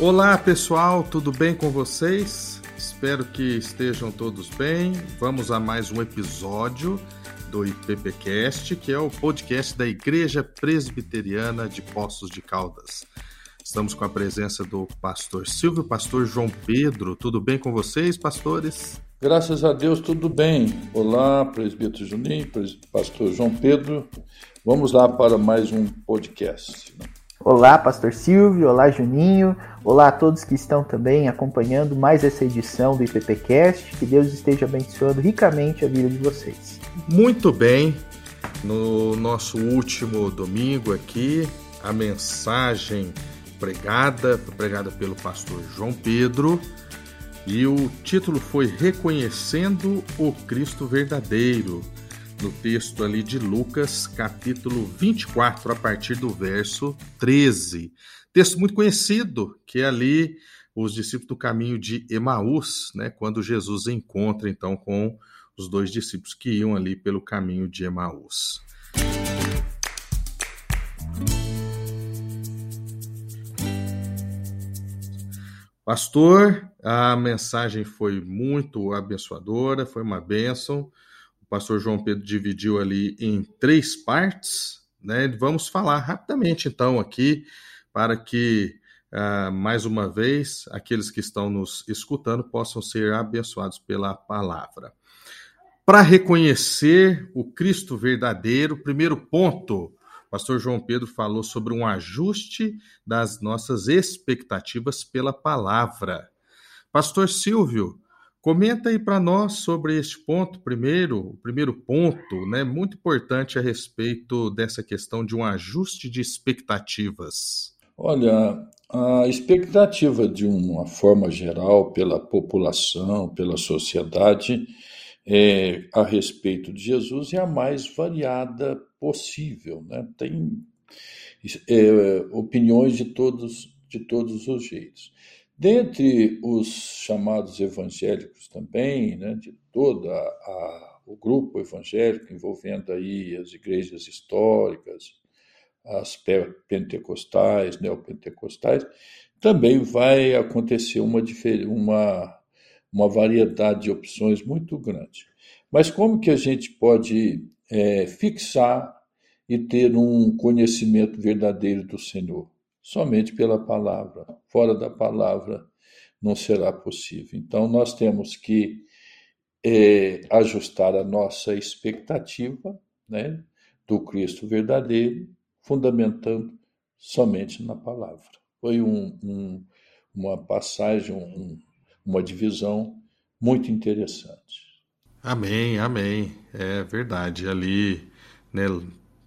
Olá pessoal, tudo bem com vocês? Espero que estejam todos bem. Vamos a mais um episódio do IPPcast, que é o podcast da Igreja Presbiteriana de Poços de Caldas. Estamos com a presença do pastor Silvio, pastor João Pedro. Tudo bem com vocês, pastores? Graças a Deus, tudo bem. Olá, presbítero Juninho, pastor João Pedro. Vamos lá para mais um podcast. Olá, Pastor Silvio, olá, Juninho, olá a todos que estão também acompanhando mais essa edição do IPPcast. Que Deus esteja abençoando ricamente a vida de vocês. Muito bem, no nosso último domingo aqui, a mensagem pregada, pregada pelo pastor João Pedro, e o título foi Reconhecendo o Cristo Verdadeiro no texto ali de Lucas, capítulo 24, a partir do verso 13. Texto muito conhecido, que é ali os discípulos do caminho de Emaús, né, quando Jesus encontra então com os dois discípulos que iam ali pelo caminho de Emaús. Pastor, a mensagem foi muito abençoadora, foi uma bênção pastor João Pedro dividiu ali em três partes, né? Vamos falar rapidamente então aqui para que uh, mais uma vez aqueles que estão nos escutando possam ser abençoados pela palavra. Para reconhecer o Cristo verdadeiro, primeiro ponto, pastor João Pedro falou sobre um ajuste das nossas expectativas pela palavra. Pastor Silvio, Comenta aí para nós sobre este ponto primeiro, o primeiro ponto, né, muito importante a respeito dessa questão de um ajuste de expectativas. Olha, a expectativa de uma forma geral pela população, pela sociedade, é, a respeito de Jesus é a mais variada possível, né? Tem é, opiniões de todos de todos os Dentre os chamados evangélicos também, né, de todo o grupo evangélico, envolvendo aí as igrejas históricas, as pentecostais, neopentecostais, também vai acontecer uma, uma, uma variedade de opções muito grande. Mas como que a gente pode é, fixar e ter um conhecimento verdadeiro do Senhor? Somente pela palavra. Fora da palavra não será possível. Então, nós temos que é, ajustar a nossa expectativa né, do Cristo verdadeiro, fundamentando somente na palavra. Foi um, um, uma passagem, um, uma divisão muito interessante. Amém, amém. É verdade. Ali, né, o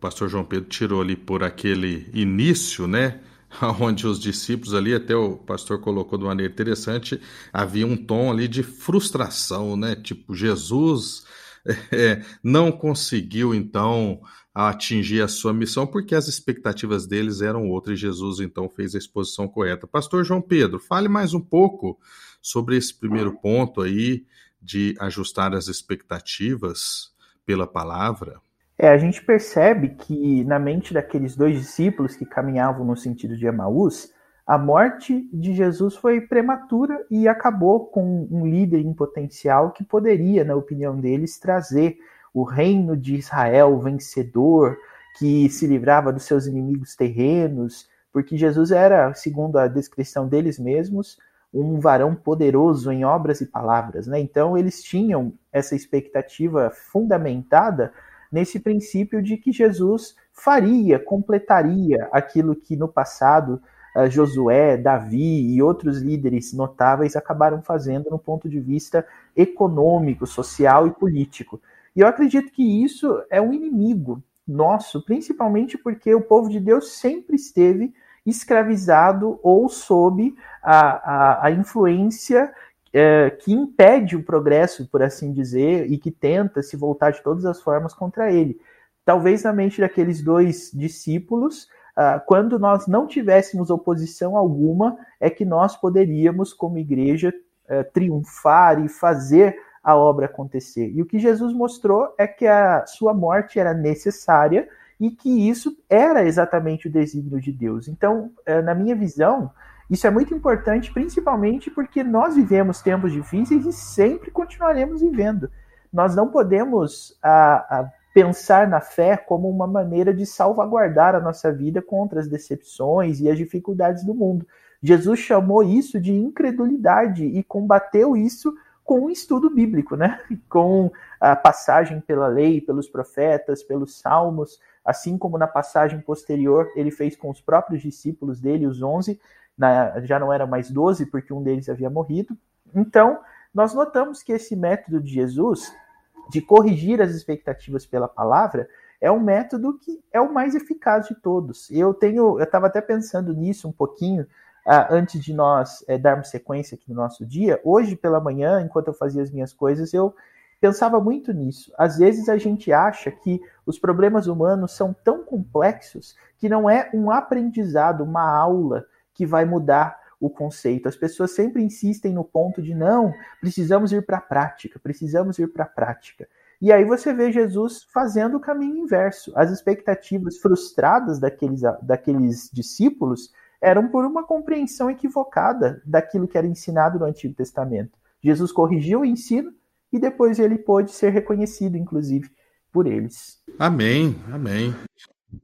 pastor João Pedro tirou ali por aquele início, né? onde os discípulos ali, até o pastor colocou de maneira interessante, havia um tom ali de frustração, né? Tipo, Jesus é, não conseguiu então atingir a sua missão porque as expectativas deles eram outras e Jesus então fez a exposição correta. Pastor João Pedro, fale mais um pouco sobre esse primeiro ponto aí de ajustar as expectativas pela palavra. É, a gente percebe que na mente daqueles dois discípulos que caminhavam no sentido de Emaús, a morte de Jesus foi prematura e acabou com um líder em potencial que poderia, na opinião deles, trazer o reino de Israel vencedor, que se livrava dos seus inimigos terrenos, porque Jesus era, segundo a descrição deles mesmos, um varão poderoso em obras e palavras. Né? Então, eles tinham essa expectativa fundamentada nesse princípio de que Jesus faria, completaria aquilo que no passado uh, Josué, Davi e outros líderes notáveis acabaram fazendo no ponto de vista econômico, social e político. E eu acredito que isso é um inimigo nosso, principalmente porque o povo de Deus sempre esteve escravizado ou sob a, a, a influência é, que impede o progresso, por assim dizer, e que tenta se voltar de todas as formas contra ele. Talvez na mente daqueles dois discípulos, uh, quando nós não tivéssemos oposição alguma, é que nós poderíamos, como igreja, uh, triunfar e fazer a obra acontecer. E o que Jesus mostrou é que a sua morte era necessária e que isso era exatamente o desígnio de Deus. Então, uh, na minha visão, Isso é muito importante, principalmente porque nós vivemos tempos difíceis e sempre continuaremos vivendo. Nós não podemos a, a pensar na fé como uma maneira de salvaguardar a nossa vida contra as decepções e as dificuldades do mundo. Jesus chamou isso de incredulidade e combateu isso com um estudo bíblico, né? Com a passagem pela lei, pelos profetas, pelos salmos, assim como na passagem posterior ele fez com os próprios discípulos dele, os onze, na, já não era mais doze, porque um deles havia morrido. Então, nós notamos que esse método de Jesus, de corrigir as expectativas pela palavra, é um método que é o mais eficaz de todos. Eu tenho, eu estava até pensando nisso um pouquinho ah, antes de nós é, darmos sequência aqui no nosso dia, hoje pela manhã, enquanto eu fazia as minhas coisas, eu pensava muito nisso. Às vezes a gente acha que os problemas humanos são tão complexos que não é um aprendizado, uma aula que vai mudar o conceito. As pessoas sempre insistem no ponto de não, precisamos ir para a prática, precisamos ir para a prática. E aí você vê Jesus fazendo o caminho inverso. As expectativas frustradas daqueles, daqueles discípulos eram por uma compreensão equivocada daquilo que era ensinado no Antigo Testamento. Jesus corrigiu o ensino e depois ele pôde ser reconhecido, inclusive, por eles. Amém, amém.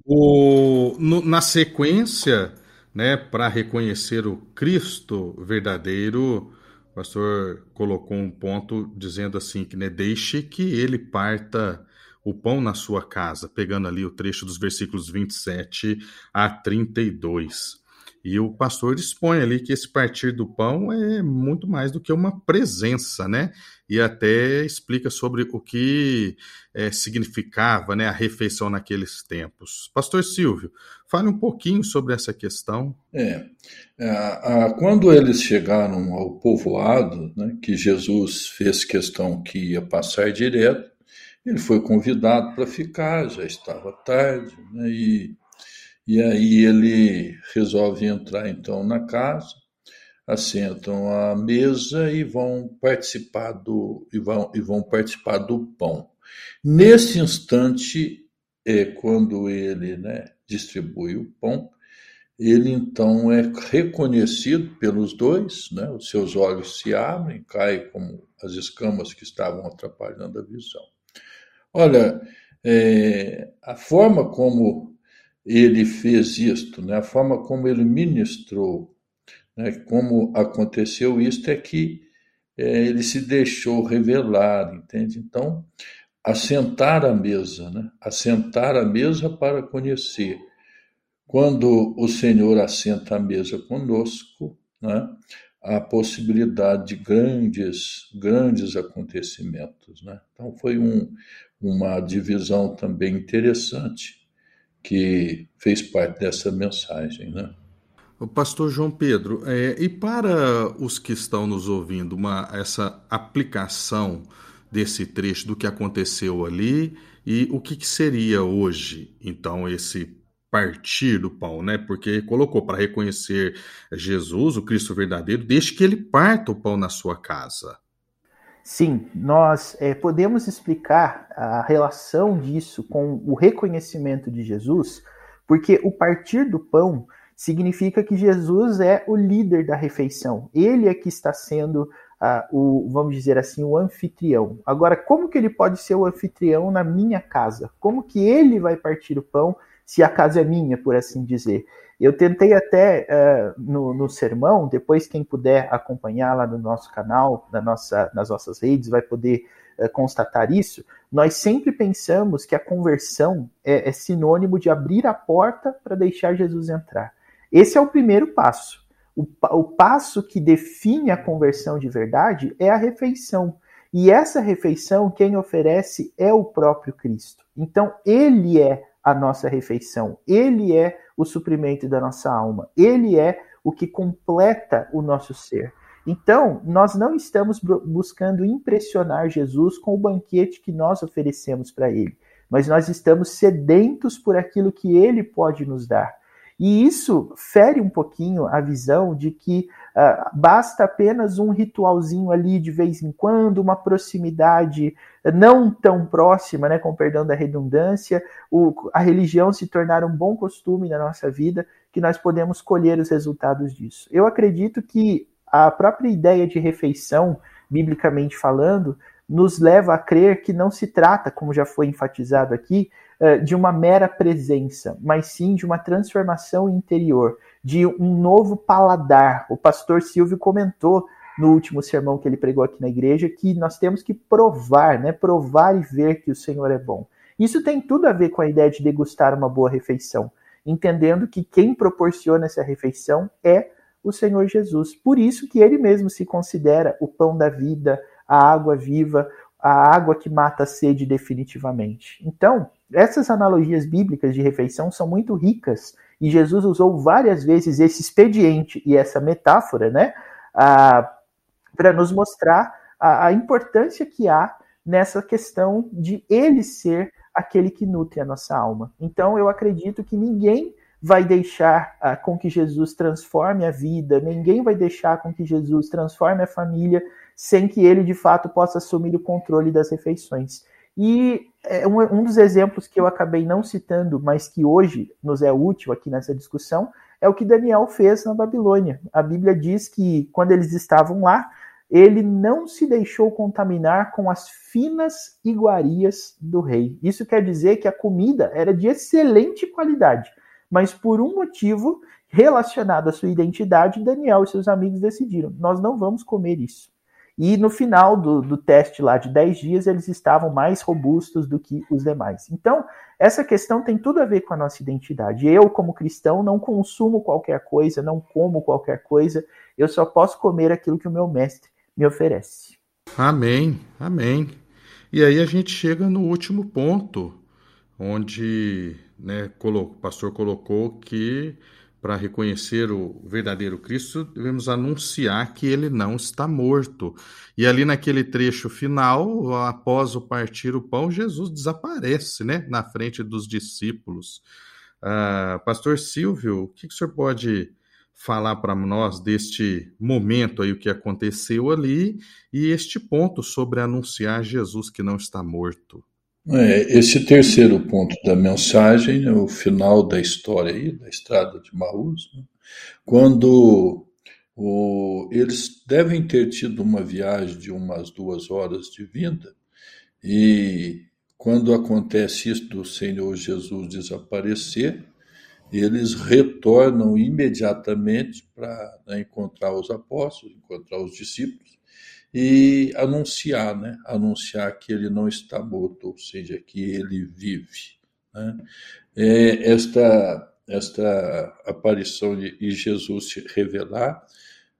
O, no, na sequência, né, para reconhecer o Cristo verdadeiro, o pastor colocou um ponto dizendo assim que né, deixe que ele parta o pão na sua casa, pegando ali o trecho dos versículos 27 a 32. E o pastor expõe ali que esse partir do pão é muito mais do que uma presença, né? E até explica sobre o que é, significava né, a refeição naqueles tempos. Pastor Silvio, fale um pouquinho sobre essa questão. É, é quando eles chegaram ao povoado, né, que Jesus fez questão que ia passar direto, ele foi convidado para ficar, já estava tarde, né, e e aí ele resolve entrar então na casa, assentam à mesa e vão participar do e vão, e vão participar do pão. Nesse instante é quando ele né, distribui o pão, ele então é reconhecido pelos dois, né? os seus olhos se abrem, caem como as escamas que estavam atrapalhando a visão. Olha, é, a forma como ele fez isto, né? a forma como ele ministrou, né? como aconteceu isto é que é, ele se deixou revelar, entende? Então, assentar à mesa, né? assentar à mesa para conhecer. Quando o Senhor assenta à mesa conosco, né? a possibilidade de grandes, grandes acontecimentos. Né? Então, foi um, uma divisão também interessante que fez parte dessa mensagem, né? O pastor João Pedro, é, e para os que estão nos ouvindo, uma, essa aplicação desse trecho do que aconteceu ali e o que, que seria hoje, então, esse partir do pão, né? Porque colocou para reconhecer Jesus, o Cristo verdadeiro, desde que ele parta o pão na sua casa. Sim, nós é, podemos explicar a relação disso com o reconhecimento de Jesus, porque o partir do pão significa que Jesus é o líder da refeição. Ele é que está sendo uh, o, vamos dizer assim, o anfitrião. Agora, como que ele pode ser o anfitrião na minha casa? Como que ele vai partir o pão se a casa é minha, por assim dizer? Eu tentei até uh, no, no, sermão, depois quem puder acompanhar lá no nosso canal, na nossa, nas nossas redes, vai poder uh, constatar isso. Nós sempre pensamos que a conversão é, é sinônimo de abrir a porta para deixar Jesus entrar. Esse é o primeiro passo. O, o passo que define a conversão de verdade é a refeição. E essa refeição, quem oferece é o próprio Cristo. Então, ele é a nossa refeição, ele é o suprimento da nossa alma. Ele é o que completa o nosso ser. Então, nós não estamos buscando impressionar Jesus com o banquete que nós oferecemos para ele, mas nós estamos sedentos por aquilo que ele pode nos dar. E isso fere um pouquinho a visão de que Uh, basta apenas um ritualzinho ali de vez em quando, uma proximidade não tão próxima, né, com perdão da redundância, o, a religião se tornar um bom costume na nossa vida, que nós podemos colher os resultados disso. Eu acredito que a própria ideia de refeição, biblicamente falando, nos leva a crer que não se trata, como já foi enfatizado aqui, eh, de uma mera presença, mas sim de uma transformação interior, de um novo paladar. O pastor Silvio comentou no último sermão que ele pregou aqui na igreja que nós temos que provar, né? Provar e ver que o Senhor é bom. Isso tem tudo a ver com a ideia de degustar uma boa refeição, entendendo que quem proporciona essa refeição é o Senhor Jesus. Por isso que ele mesmo se considera o pão da vida, a água viva, a água que mata a sede definitivamente. Então, essas analogias bíblicas de refeição são muito ricas e Jesus usou várias vezes esse expediente e essa metáfora, né, para nos mostrar a, a importância que há nessa questão de ele ser aquele que nutre a nossa alma. Então, eu acredito que ninguém vai deixar com que Jesus transforme a vida, ninguém vai deixar com que Jesus transforme a família sem que ele de fato possa assumir o controle das refeições. E é um, um dos exemplos que eu acabei não citando, mas que hoje nos é útil aqui nessa discussão, é o que Daniel fez na Babilônia. A Bíblia diz que quando eles estavam lá, ele não se deixou contaminar com as finas iguarias do rei. Isso quer dizer que a comida era de excelente qualidade mas por um motivo relacionado à sua identidade, Daniel e seus amigos decidiram: nós não vamos comer isso. E no final do, do teste lá de 10 dias, eles estavam mais robustos do que os demais. Então, essa questão tem tudo a ver com a nossa identidade. Eu, como cristão, não consumo qualquer coisa, não como qualquer coisa, eu só posso comer aquilo que o meu mestre me oferece. Amém, amém. E aí a gente chega no último ponto, onde né, o pastor colocou que para reconhecer o verdadeiro Cristo, devemos anunciar que ele não está morto. E ali naquele trecho final, após o partir o pão, Jesus desaparece né, na frente dos discípulos. Uh, Pastor Silvio, o que, que o senhor pode falar para nós deste momento aí, o que aconteceu ali, e este ponto sobre anunciar Jesus que não está morto? É, esse terceiro ponto da mensagem, né, o final da história aí, da estrada de Maús, né, quando o, eles devem ter tido uma viagem de umas duas horas de vinda, e quando acontece isso do Senhor Jesus desaparecer, eles retornam imediatamente para né, encontrar os apóstolos, encontrar os discípulos, e anunciar, né? anunciar que ele não está morto, ou seja, que ele vive. Né? É, esta, esta aparição de, Jesus se revelar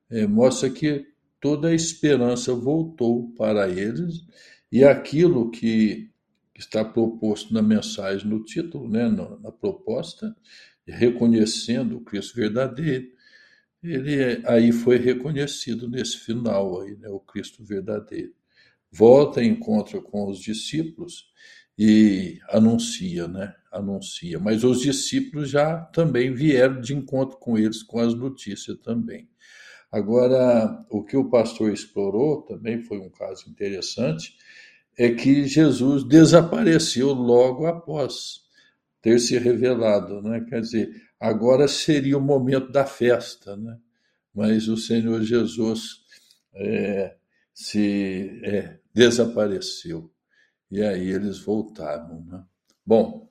é, mostra que toda a esperança voltou para eles e aquilo que está proposto na mensagem, no título, né, na, na proposta, reconhecendo o Cristo verdadeiro, ele aí foi reconhecido nesse final aí, né, o Cristo verdadeiro. Volta e encontra com os discípulos e anuncia, né? Anuncia. Mas os discípulos já também vieram de encontro com eles com as notícias também. Agora, o que o pastor explorou também foi um caso interessante, é que Jesus desapareceu logo após ter se revelado, né? Quer dizer, agora seria o momento da festa, né? Mas o Senhor Jesus é, se é, desapareceu e aí eles voltaram, né? Bom,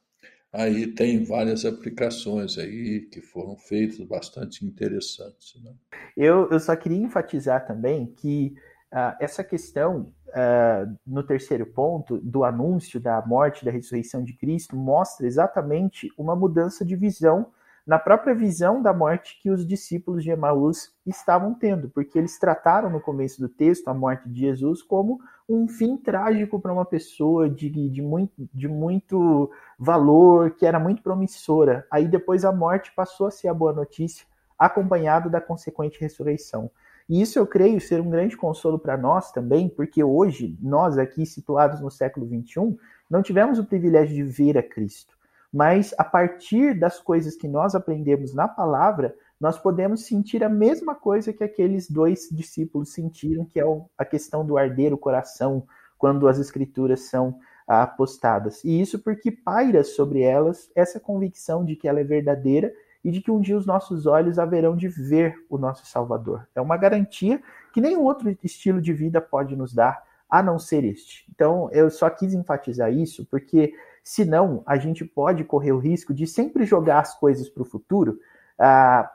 aí tem várias aplicações aí que foram feitas bastante interessantes. Né? Eu, eu só queria enfatizar também que uh, essa questão uh, no terceiro ponto do anúncio da morte e da ressurreição de Cristo mostra exatamente uma mudança de visão na própria visão da morte que os discípulos de Emaús estavam tendo, porque eles trataram no começo do texto a morte de Jesus como um fim trágico para uma pessoa de, de, muito, de muito valor, que era muito promissora. Aí depois a morte passou a ser a boa notícia, acompanhado da consequente ressurreição. E isso eu creio ser um grande consolo para nós também, porque hoje, nós aqui situados no século XXI, não tivemos o privilégio de ver a Cristo mas a partir das coisas que nós aprendemos na palavra, nós podemos sentir a mesma coisa que aqueles dois discípulos sentiram, que é a questão do arder o coração quando as escrituras são apostadas. E isso porque paira sobre elas essa convicção de que ela é verdadeira e de que um dia os nossos olhos haverão de ver o nosso Salvador. É uma garantia que nenhum outro estilo de vida pode nos dar, a não ser este. Então, eu só quis enfatizar isso, porque senão a gente pode correr o risco de sempre jogar as coisas para o futuro, ah,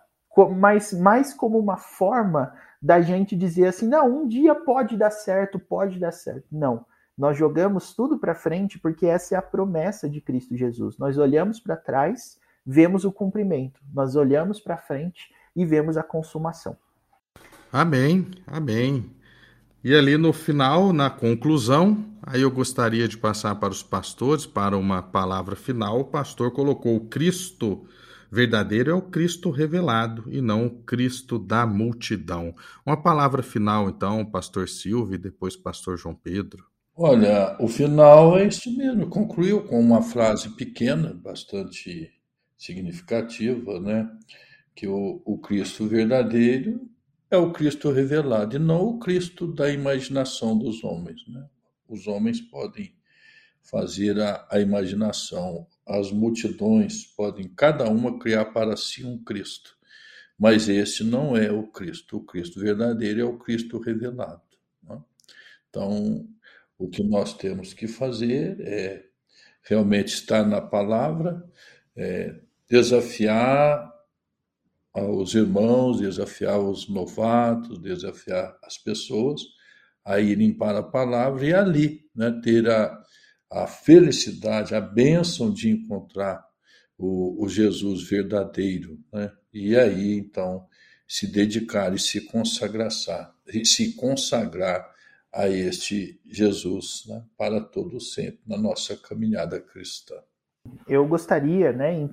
mas mais como uma forma da gente dizer assim: não, um dia pode dar certo, pode dar certo. Não. Nós jogamos tudo para frente porque essa é a promessa de Cristo Jesus. Nós olhamos para trás, vemos o cumprimento. Nós olhamos para frente e vemos a consumação. Amém, amém. E ali no final, na conclusão, aí eu gostaria de passar para os pastores para uma palavra final. O pastor colocou o Cristo verdadeiro é o Cristo revelado e não o Cristo da multidão. Uma palavra final, então, pastor Silvio e depois pastor João Pedro. Olha, o final é este mesmo. Concluiu com uma frase pequena, bastante significativa, né? Que o, o Cristo verdadeiro é o Cristo revelado e não o Cristo da imaginação dos homens. Né? Os homens podem fazer a, a imaginação, as multidões podem cada uma criar para si um Cristo, mas esse não é o Cristo. O Cristo verdadeiro é o Cristo revelado. Né? Então, o que nós temos que fazer é realmente estar na palavra, é, desafiar os irmãos, desafiar os novatos, desafiar as pessoas a irem para a palavra e ali né, ter a, a felicidade, a bênção de encontrar o, o Jesus verdadeiro. Né? E aí, então, se dedicar e se consagrar, e se consagrar a este Jesus né, para todo sempre na nossa caminhada cristã. Eu gostaria, né, em,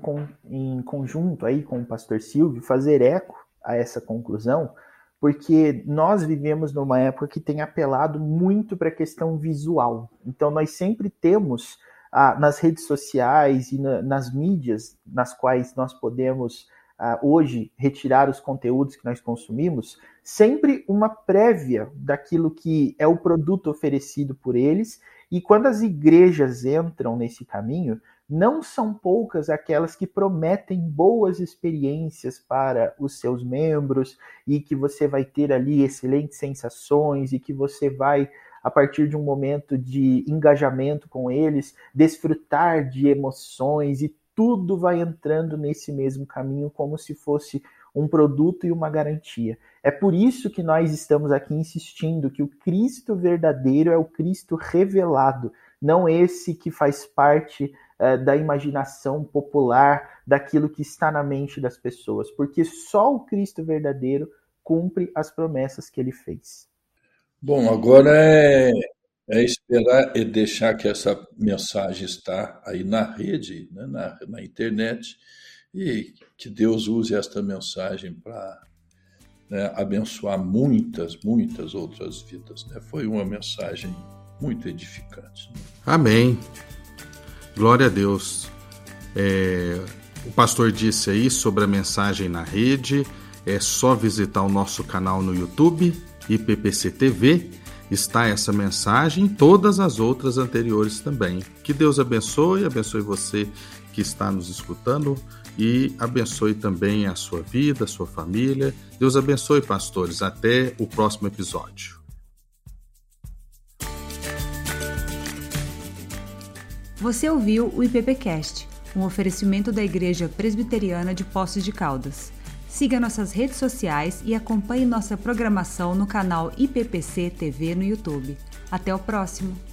em conjunto aí com o pastor Silvio, fazer eco a essa conclusão, porque nós vivemos numa época que tem apelado muito para a questão visual. Então, nós sempre temos ah, nas redes sociais e na, nas mídias nas quais nós podemos uh, hoje retirar os conteúdos que nós consumimos, sempre uma prévia daquilo que é o produto oferecido por eles. E quando as igrejas entram nesse caminho, não são poucas aquelas que prometem boas experiências para os seus membros e que você vai ter ali excelentes sensações e que você vai a partir de um momento de engajamento com eles, desfrutar de emoções e tudo vai entrando nesse mesmo caminho como se fosse um produto e uma garantia. É por isso que nós estamos aqui insistindo que o Cristo verdadeiro é o Cristo revelado, não esse que faz parte uh, da imaginação popular, daquilo que está na mente das pessoas, porque só o Cristo verdadeiro cumpre as promessas que ele fez. Bom, agora é é esperar e deixar que essa mensagem está aí na rede, né, na, na internet, e que Deus use esta mensagem para né, abençoar muitas, muitas outras vidas. Né? Foi uma mensagem muito edificante. Amém. Glória a Deus. É, o pastor disse aí sobre a mensagem na rede. É só visitar o nosso canal no YouTube, IPPC TV está essa mensagem e todas as outras anteriores também. Que Deus abençoe, abençoe você que está nos escutando e abençoe também a sua vida, a sua família. Deus abençoe, pastores. Até o próximo episódio. Você ouviu o IPPcast, um oferecimento da Igreja Presbiteriana de Poços de Caldas. Siga nossas redes sociais e acompanhe nossa programação no canal IPPC TV no YouTube. Até o próximo!